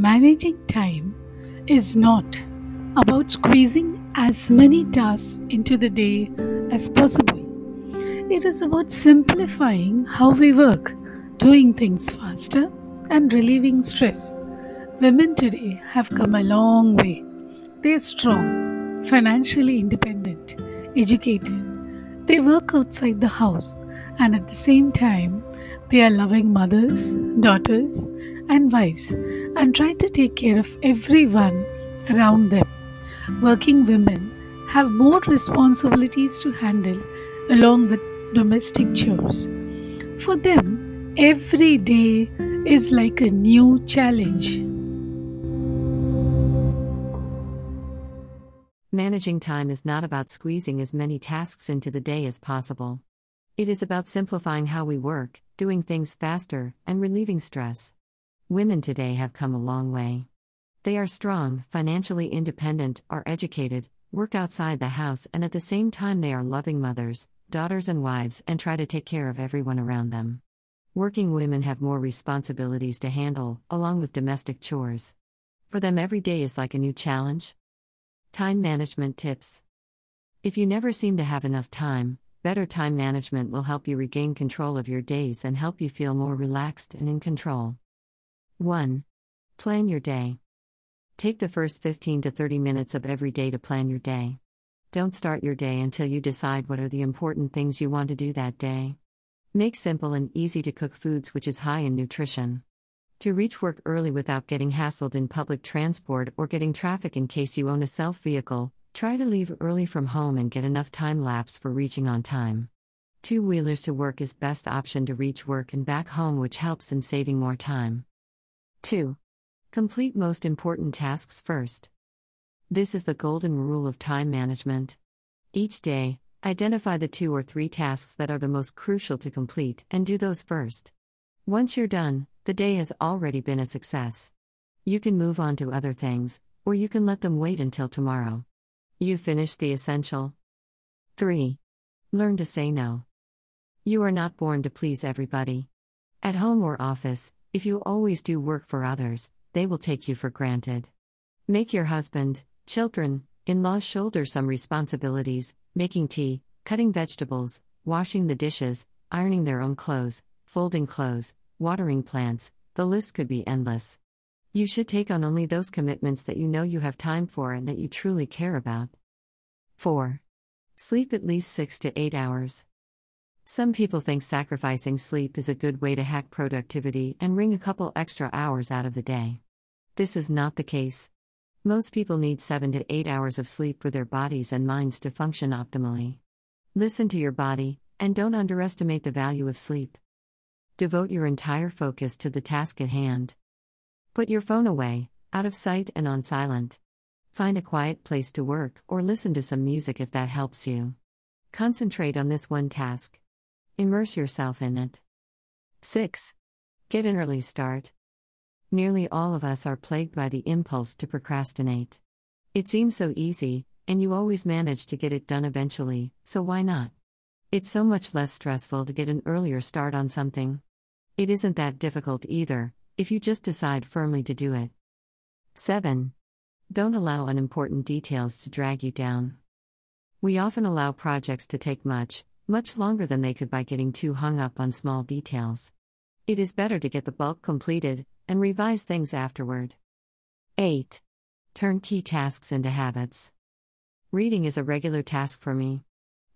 Managing time is not about squeezing as many tasks into the day as possible. It is about simplifying how we work, doing things faster, and relieving stress. Women today have come a long way. They are strong, financially independent, educated. They work outside the house, and at the same time, they are loving mothers, daughters, and wives and try to take care of everyone around them. Working women have more responsibilities to handle along with domestic chores. For them, every day is like a new challenge. Managing time is not about squeezing as many tasks into the day as possible. It is about simplifying how we work, doing things faster, and relieving stress. Women today have come a long way. They are strong, financially independent, are educated, work outside the house, and at the same time, they are loving mothers, daughters, and wives and try to take care of everyone around them. Working women have more responsibilities to handle, along with domestic chores. For them, every day is like a new challenge. Time management tips. If you never seem to have enough time, better time management will help you regain control of your days and help you feel more relaxed and in control. 1. Plan your day. Take the first 15 to 30 minutes of every day to plan your day. Don't start your day until you decide what are the important things you want to do that day. Make simple and easy to cook foods which is high in nutrition. To reach work early without getting hassled in public transport or getting traffic in case you own a self vehicle, try to leave early from home and get enough time lapse for reaching on time. Two wheelers to work is best option to reach work and back home which helps in saving more time. 2. Complete most important tasks first. This is the golden rule of time management. Each day, identify the two or three tasks that are the most crucial to complete and do those first. Once you're done, the day has already been a success. You can move on to other things, or you can let them wait until tomorrow. You finished the essential. 3. Learn to say no. You are not born to please everybody. At home or office, if you always do work for others, they will take you for granted. Make your husband, children, in laws shoulder some responsibilities making tea, cutting vegetables, washing the dishes, ironing their own clothes, folding clothes, watering plants, the list could be endless. You should take on only those commitments that you know you have time for and that you truly care about. 4. Sleep at least 6 to 8 hours. Some people think sacrificing sleep is a good way to hack productivity and wring a couple extra hours out of the day. This is not the case. Most people need 7 to 8 hours of sleep for their bodies and minds to function optimally. Listen to your body, and don't underestimate the value of sleep. Devote your entire focus to the task at hand. Put your phone away, out of sight and on silent. Find a quiet place to work or listen to some music if that helps you. Concentrate on this one task. Immerse yourself in it. 6. Get an early start. Nearly all of us are plagued by the impulse to procrastinate. It seems so easy, and you always manage to get it done eventually, so why not? It's so much less stressful to get an earlier start on something. It isn't that difficult either, if you just decide firmly to do it. 7. Don't allow unimportant details to drag you down. We often allow projects to take much, much longer than they could by getting too hung up on small details. It is better to get the bulk completed and revise things afterward. 8. Turn key tasks into habits. Reading is a regular task for me.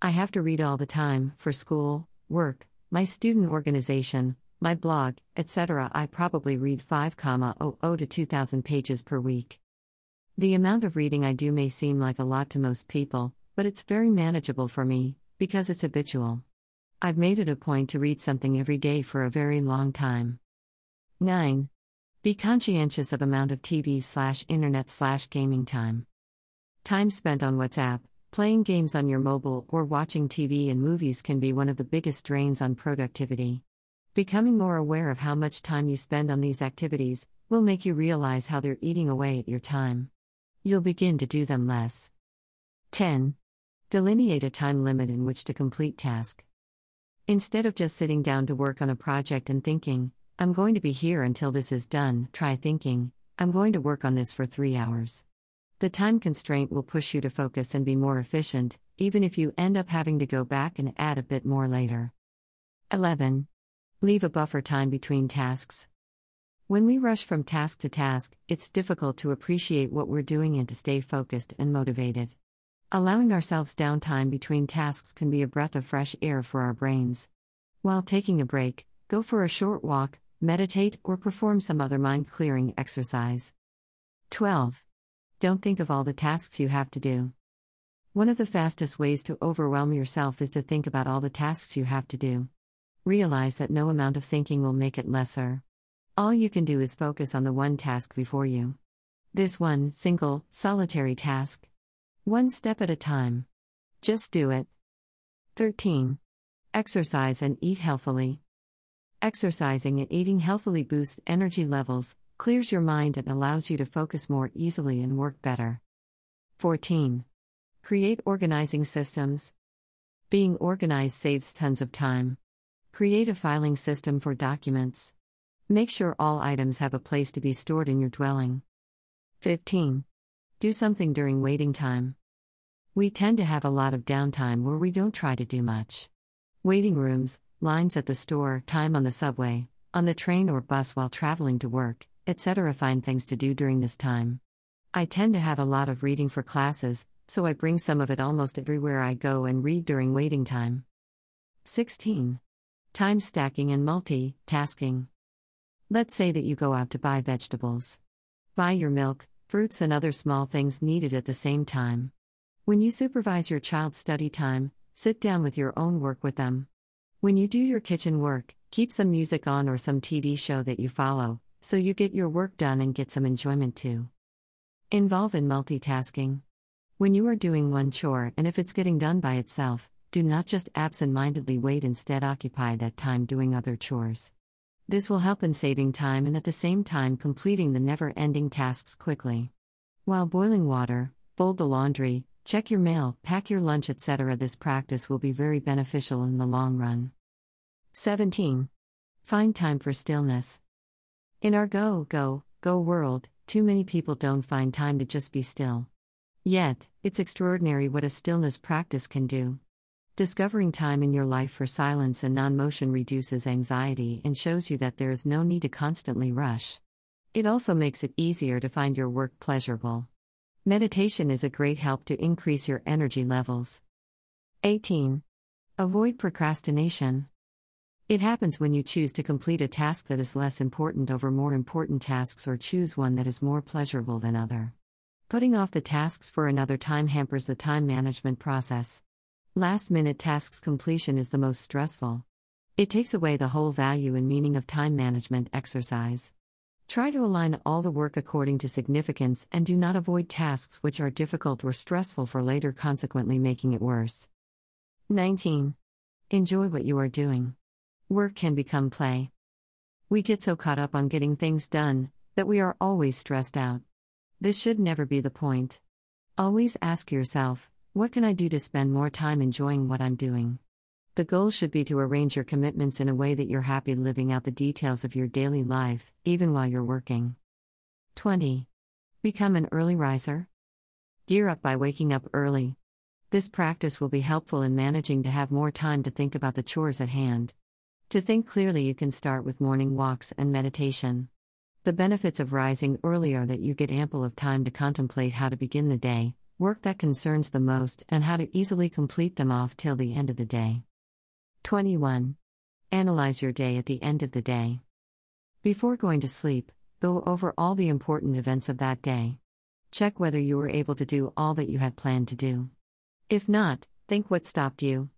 I have to read all the time for school, work, my student organization, my blog, etc. I probably read 5,00 to 2,000 pages per week. The amount of reading I do may seem like a lot to most people, but it's very manageable for me, because it's habitual. I've made it a point to read something every day for a very long time. 9. Be conscientious of amount of TV slash internet slash gaming time. Time spent on WhatsApp, playing games on your mobile, or watching TV and movies can be one of the biggest drains on productivity. Becoming more aware of how much time you spend on these activities will make you realize how they're eating away at your time. You'll begin to do them less. 10. Delineate a time limit in which to complete task. Instead of just sitting down to work on a project and thinking, I'm going to be here until this is done, try thinking, I'm going to work on this for three hours. The time constraint will push you to focus and be more efficient, even if you end up having to go back and add a bit more later. 11. Leave a buffer time between tasks. When we rush from task to task, it's difficult to appreciate what we're doing and to stay focused and motivated. Allowing ourselves downtime between tasks can be a breath of fresh air for our brains. While taking a break, go for a short walk, meditate, or perform some other mind clearing exercise. 12. Don't think of all the tasks you have to do. One of the fastest ways to overwhelm yourself is to think about all the tasks you have to do. Realize that no amount of thinking will make it lesser. All you can do is focus on the one task before you. This one, single, solitary task. One step at a time. Just do it. 13. Exercise and eat healthily. Exercising and eating healthily boosts energy levels, clears your mind, and allows you to focus more easily and work better. 14. Create organizing systems. Being organized saves tons of time. Create a filing system for documents. Make sure all items have a place to be stored in your dwelling. 15. Do something during waiting time. We tend to have a lot of downtime where we don't try to do much. Waiting rooms, lines at the store, time on the subway, on the train or bus while traveling to work, etc. Find things to do during this time. I tend to have a lot of reading for classes, so I bring some of it almost everywhere I go and read during waiting time. 16. Time stacking and multi-tasking. Let's say that you go out to buy vegetables. Buy your milk, fruits, and other small things needed at the same time. When you supervise your child's study time, sit down with your own work with them. When you do your kitchen work, keep some music on or some TV show that you follow, so you get your work done and get some enjoyment too. Involve in multitasking. When you are doing one chore and if it's getting done by itself, do not just absent mindedly wait, instead, occupy that time doing other chores. This will help in saving time and at the same time completing the never ending tasks quickly. While boiling water, fold the laundry, check your mail, pack your lunch, etc., this practice will be very beneficial in the long run. 17. Find time for stillness. In our go, go, go world, too many people don't find time to just be still. Yet, it's extraordinary what a stillness practice can do. Discovering time in your life for silence and non motion reduces anxiety and shows you that there is no need to constantly rush. It also makes it easier to find your work pleasurable. Meditation is a great help to increase your energy levels. 18. Avoid procrastination. It happens when you choose to complete a task that is less important over more important tasks or choose one that is more pleasurable than other. Putting off the tasks for another time hampers the time management process. Last minute tasks completion is the most stressful. It takes away the whole value and meaning of time management exercise. Try to align all the work according to significance and do not avoid tasks which are difficult or stressful for later, consequently, making it worse. 19. Enjoy what you are doing. Work can become play. We get so caught up on getting things done that we are always stressed out. This should never be the point. Always ask yourself what can I do to spend more time enjoying what I'm doing? The goal should be to arrange your commitments in a way that you're happy living out the details of your daily life, even while you're working. 20. Become an early riser. Gear up by waking up early. This practice will be helpful in managing to have more time to think about the chores at hand. To think clearly, you can start with morning walks and meditation. The benefits of rising early are that you get ample of time to contemplate how to begin the day, work that concerns the most, and how to easily complete them off till the end of the day. 21. Analyze your day at the end of the day. Before going to sleep, go over all the important events of that day. Check whether you were able to do all that you had planned to do. If not, think what stopped you.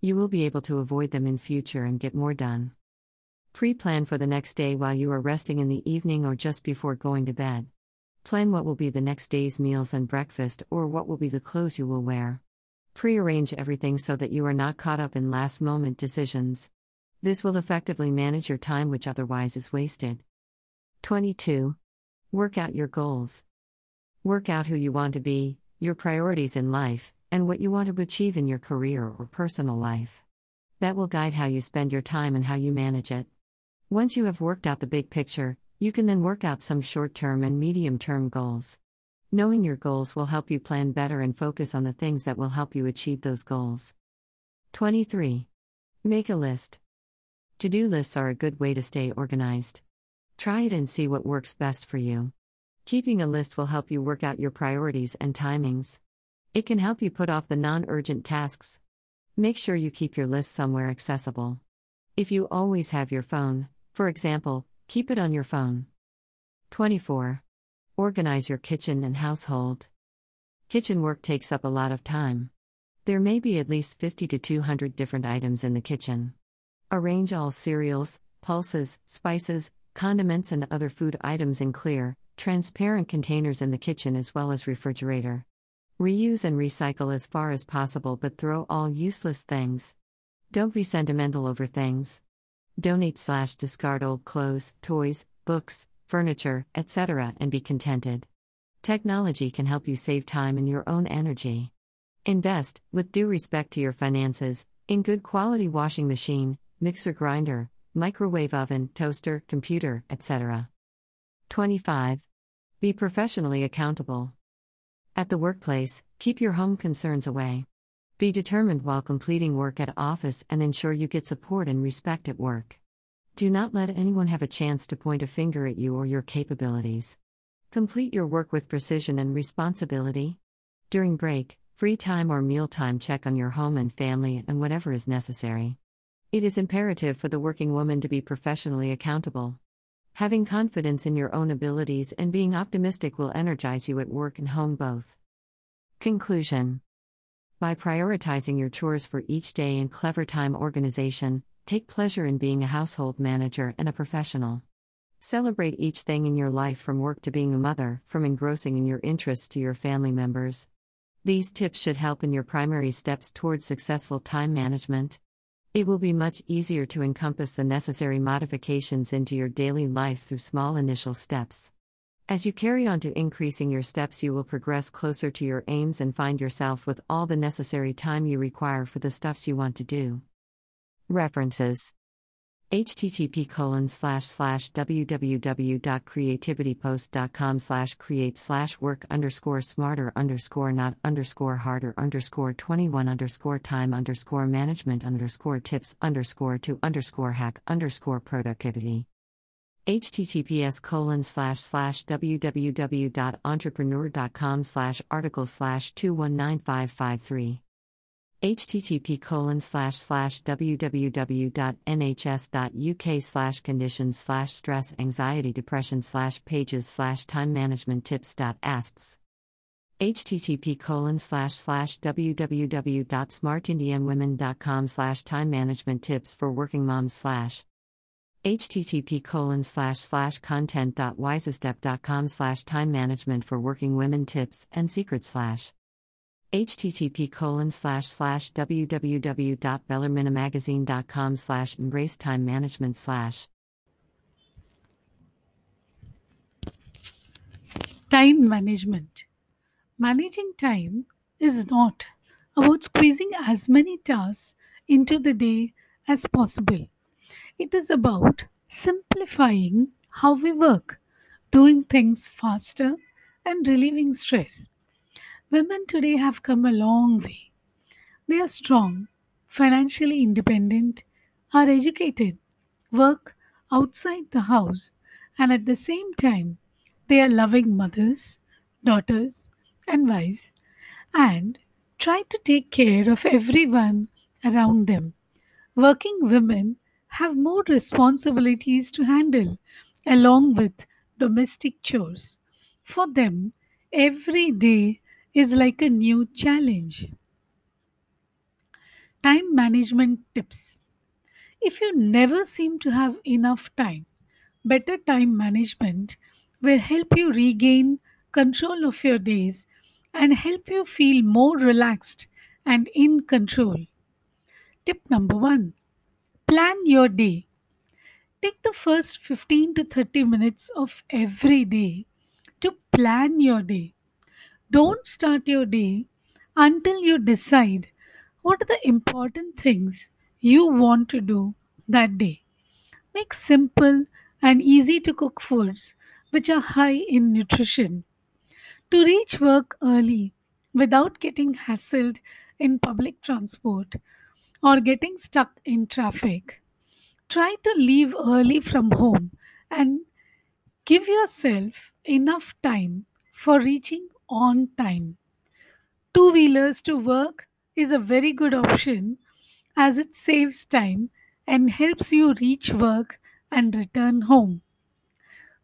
You will be able to avoid them in future and get more done. Pre plan for the next day while you are resting in the evening or just before going to bed. Plan what will be the next day's meals and breakfast or what will be the clothes you will wear. Prearrange everything so that you are not caught up in last moment decisions. This will effectively manage your time, which otherwise is wasted. 22. Work out your goals. Work out who you want to be, your priorities in life, and what you want to achieve in your career or personal life. That will guide how you spend your time and how you manage it. Once you have worked out the big picture, You can then work out some short term and medium term goals. Knowing your goals will help you plan better and focus on the things that will help you achieve those goals. 23. Make a list. To do lists are a good way to stay organized. Try it and see what works best for you. Keeping a list will help you work out your priorities and timings. It can help you put off the non urgent tasks. Make sure you keep your list somewhere accessible. If you always have your phone, for example, keep it on your phone. 24. Organize your kitchen and household. Kitchen work takes up a lot of time. There may be at least 50 to 200 different items in the kitchen. Arrange all cereals, pulses, spices, condiments, and other food items in clear, transparent containers in the kitchen as well as refrigerator. Reuse and recycle as far as possible, but throw all useless things. Don't be sentimental over things. Donate slash discard old clothes, toys, books, furniture, etc., and be contented. Technology can help you save time and your own energy. Invest, with due respect to your finances, in good quality washing machine, mixer grinder, microwave oven, toaster, computer, etc. 25. Be professionally accountable. At the workplace, keep your home concerns away. Be determined while completing work at office and ensure you get support and respect at work. Do not let anyone have a chance to point a finger at you or your capabilities. Complete your work with precision and responsibility. During break, free time, or mealtime, check on your home and family and whatever is necessary. It is imperative for the working woman to be professionally accountable. Having confidence in your own abilities and being optimistic will energize you at work and home both. Conclusion By prioritizing your chores for each day and clever time organization, Take pleasure in being a household manager and a professional. Celebrate each thing in your life from work to being a mother, from engrossing in your interests to your family members. These tips should help in your primary steps towards successful time management. It will be much easier to encompass the necessary modifications into your daily life through small initial steps. As you carry on to increasing your steps, you will progress closer to your aims and find yourself with all the necessary time you require for the stuffs you want to do. References http colon slash slash www.creativitypost.com slash create slash work underscore smarter underscore not underscore harder underscore 21 underscore time underscore management underscore tips underscore to underscore hack underscore productivity https colon slash slash www.entrepreneur.com slash article slash 219553 http colon slash slash www.nhs.uk slash conditions slash stress anxiety depression slash pages slash time management tips asks http colon slash slash www.smartindianwomen.com slash time management tips for working moms. slash http colon slash slash content.wisestep.com slash time management for working women tips and secrets slash http colon slash slash www.bellarminamagazine.com slash embrace time management slash Time management. Managing time is not about squeezing as many tasks into the day as possible. It is about simplifying how we work, doing things faster, and relieving stress. Women today have come a long way. They are strong, financially independent, are educated, work outside the house, and at the same time, they are loving mothers, daughters, and wives, and try to take care of everyone around them. Working women have more responsibilities to handle, along with domestic chores. For them, every day is like a new challenge. Time management tips. If you never seem to have enough time, better time management will help you regain control of your days and help you feel more relaxed and in control. Tip number one plan your day. Take the first 15 to 30 minutes of every day to plan your day. Don't start your day until you decide what are the important things you want to do that day. Make simple, and easy to cook foods which are high in nutrition. To reach work early without getting hassled in public transport or getting stuck in traffic, try to leave early from home and give yourself enough time for reaching on time. Two wheelers to work is a very good option as it saves time and helps you reach work and return home.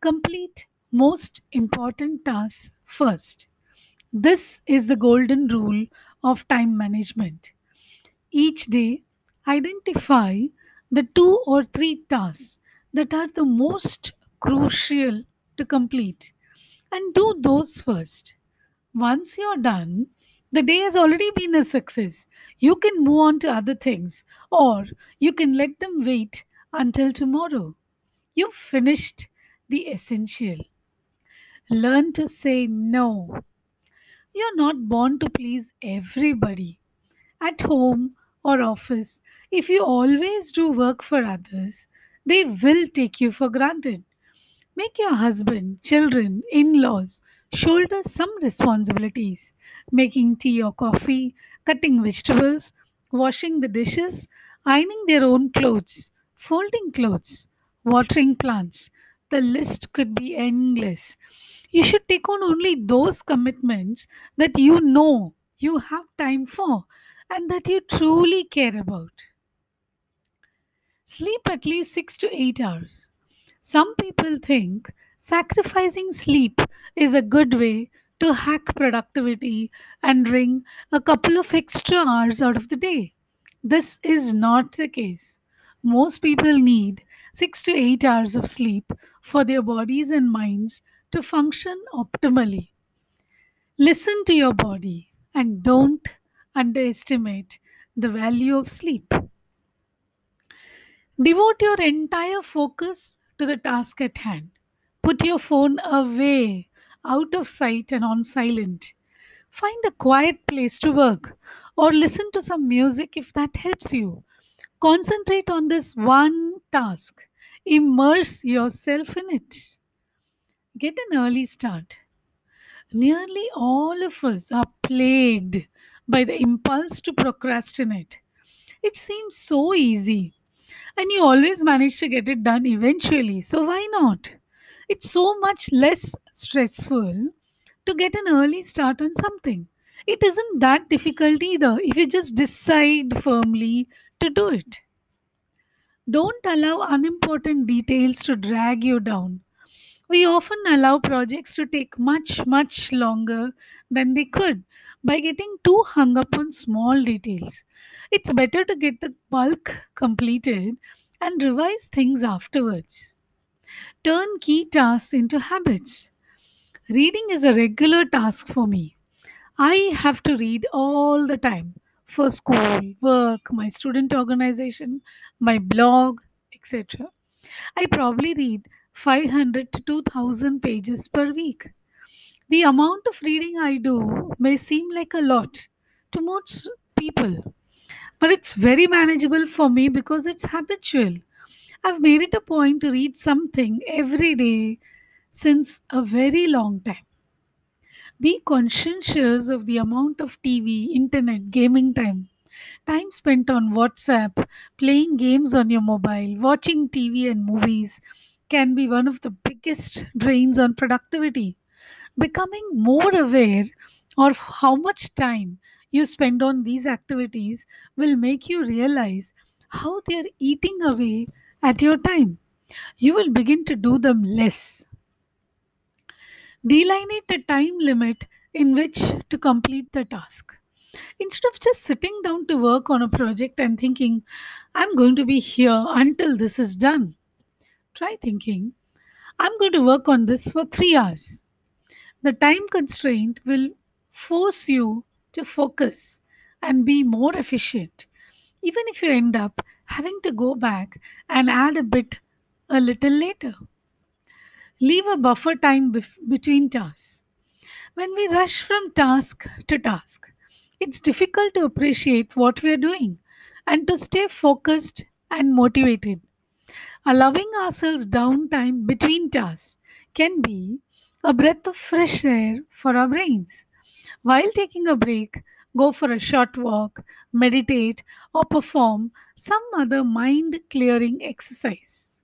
Complete most important tasks first. This is the golden rule of time management. Each day, identify the two or three tasks that are the most crucial to complete and do those first. Once you're done, the day has already been a success. You can move on to other things or you can let them wait until tomorrow. You've finished the essential. Learn to say no. You're not born to please everybody. At home or office, if you always do work for others, they will take you for granted. Make your husband, children, in laws shoulder some responsibilities making tea or coffee, cutting vegetables, washing the dishes, ironing their own clothes, folding clothes, watering plants. The list could be endless. You should take on only those commitments that you know you have time for and that you truly care about. Sleep at least 6 to 8 hours. Some people think sacrificing sleep is a good way to hack productivity and wring a couple of extra hours out of the day. This is not the case. Most people need 6 to 8 hours of sleep for their bodies and minds to function optimally. Listen to your body and don't underestimate the value of sleep. Devote your entire focus to the task at hand. Put your phone away, out of sight and on silent. Find a quiet place to work or listen to some music if that helps you. Concentrate on this one task. Immerse yourself in it. Get an early start. Nearly all of us are plagued by the impulse to procrastinate. It seems so easy, and you always manage to get it done eventually, so why not? It's so much less stressful to get an early start on something. It isn't that difficult either if you just decide firmly to do it. Don't allow unimportant details to drag you down. We often allow projects to take much, much longer than they could by getting too hung up on small details. It's better to get the bulk completed and revise things afterwards. Turn key tasks into habits. Reading is a regular task for me. I have to read all the time for school, work, my student organization, my blog, etc. I probably read 500 to 2000 pages per week. The amount of reading I do may seem like a lot to most people, but it's very manageable for me because it's habitual. I've made it a point to read something every day since a very long time. Be conscientious of the amount of TV, internet, gaming time, time spent on WhatsApp, playing games on your mobile, watching TV and movies can be one of the biggest drains on productivity. Becoming more aware of how much time you spend on these activities will make you realize how they are eating away at your time. You will begin to do them less. Delineate a time limit in which to complete the task. Instead of just sitting down to work on a project and thinking, I'm going to be here until this is done, try thinking, I'm going to work on this for three hours. The time constraint will force you to focus and be more efficient, even if you end up having to go back and add a bit a little later. Leave a buffer time bef- between tasks. When we rush from task to task, it's difficult to appreciate what we are doing and to stay focused and motivated. Allowing ourselves downtime between tasks can be a breath of fresh air for our brains. While taking a break, go for a short walk, meditate, or perform some other mind clearing exercise.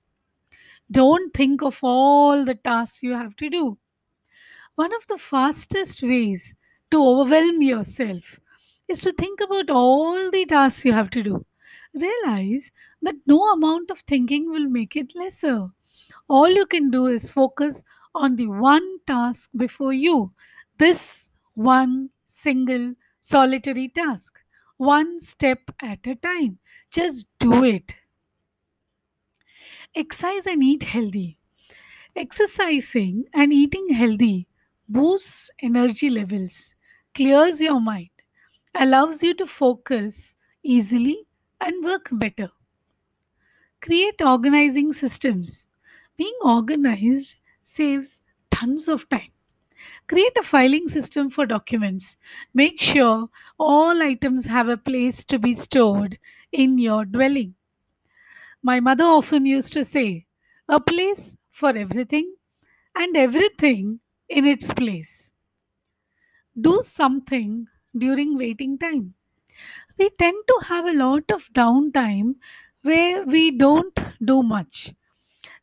Don't think of all the tasks you have to do. One of the fastest ways to overwhelm yourself is to think about all the tasks you have to do. Realize that no amount of thinking will make it lesser. All you can do is focus on the one task before you. This one single solitary task, one step at a time. Just do it. Exercise and eat healthy. Exercising and eating healthy boosts energy levels, clears your mind, allows you to focus easily and work better. Create organizing systems. Being organized saves tons of time. Create a filing system for documents. Make sure all items have a place to be stored in your dwelling. My mother often used to say, a place for everything and everything in its place. Do something during waiting time. We tend to have a lot of downtime where we don't do much.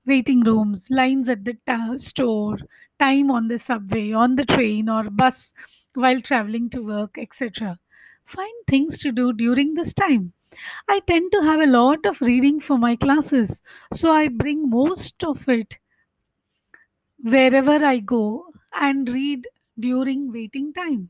Waiting rooms, lines at the store, time on the subway, on the train or bus while traveling to work, etc. Find things to do during this time. I tend to have a lot of reading for my classes, so I bring most of it wherever I go and read during waiting time.